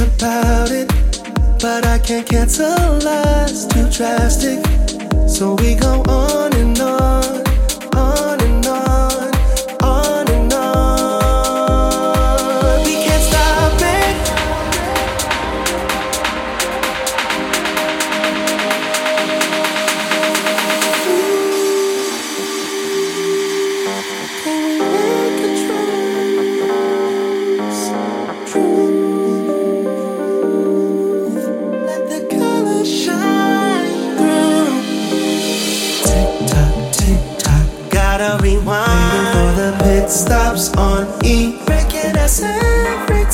about it, but I can't cancel us. Too drastic, so we go on and on. Pit stops on E. Breaking us every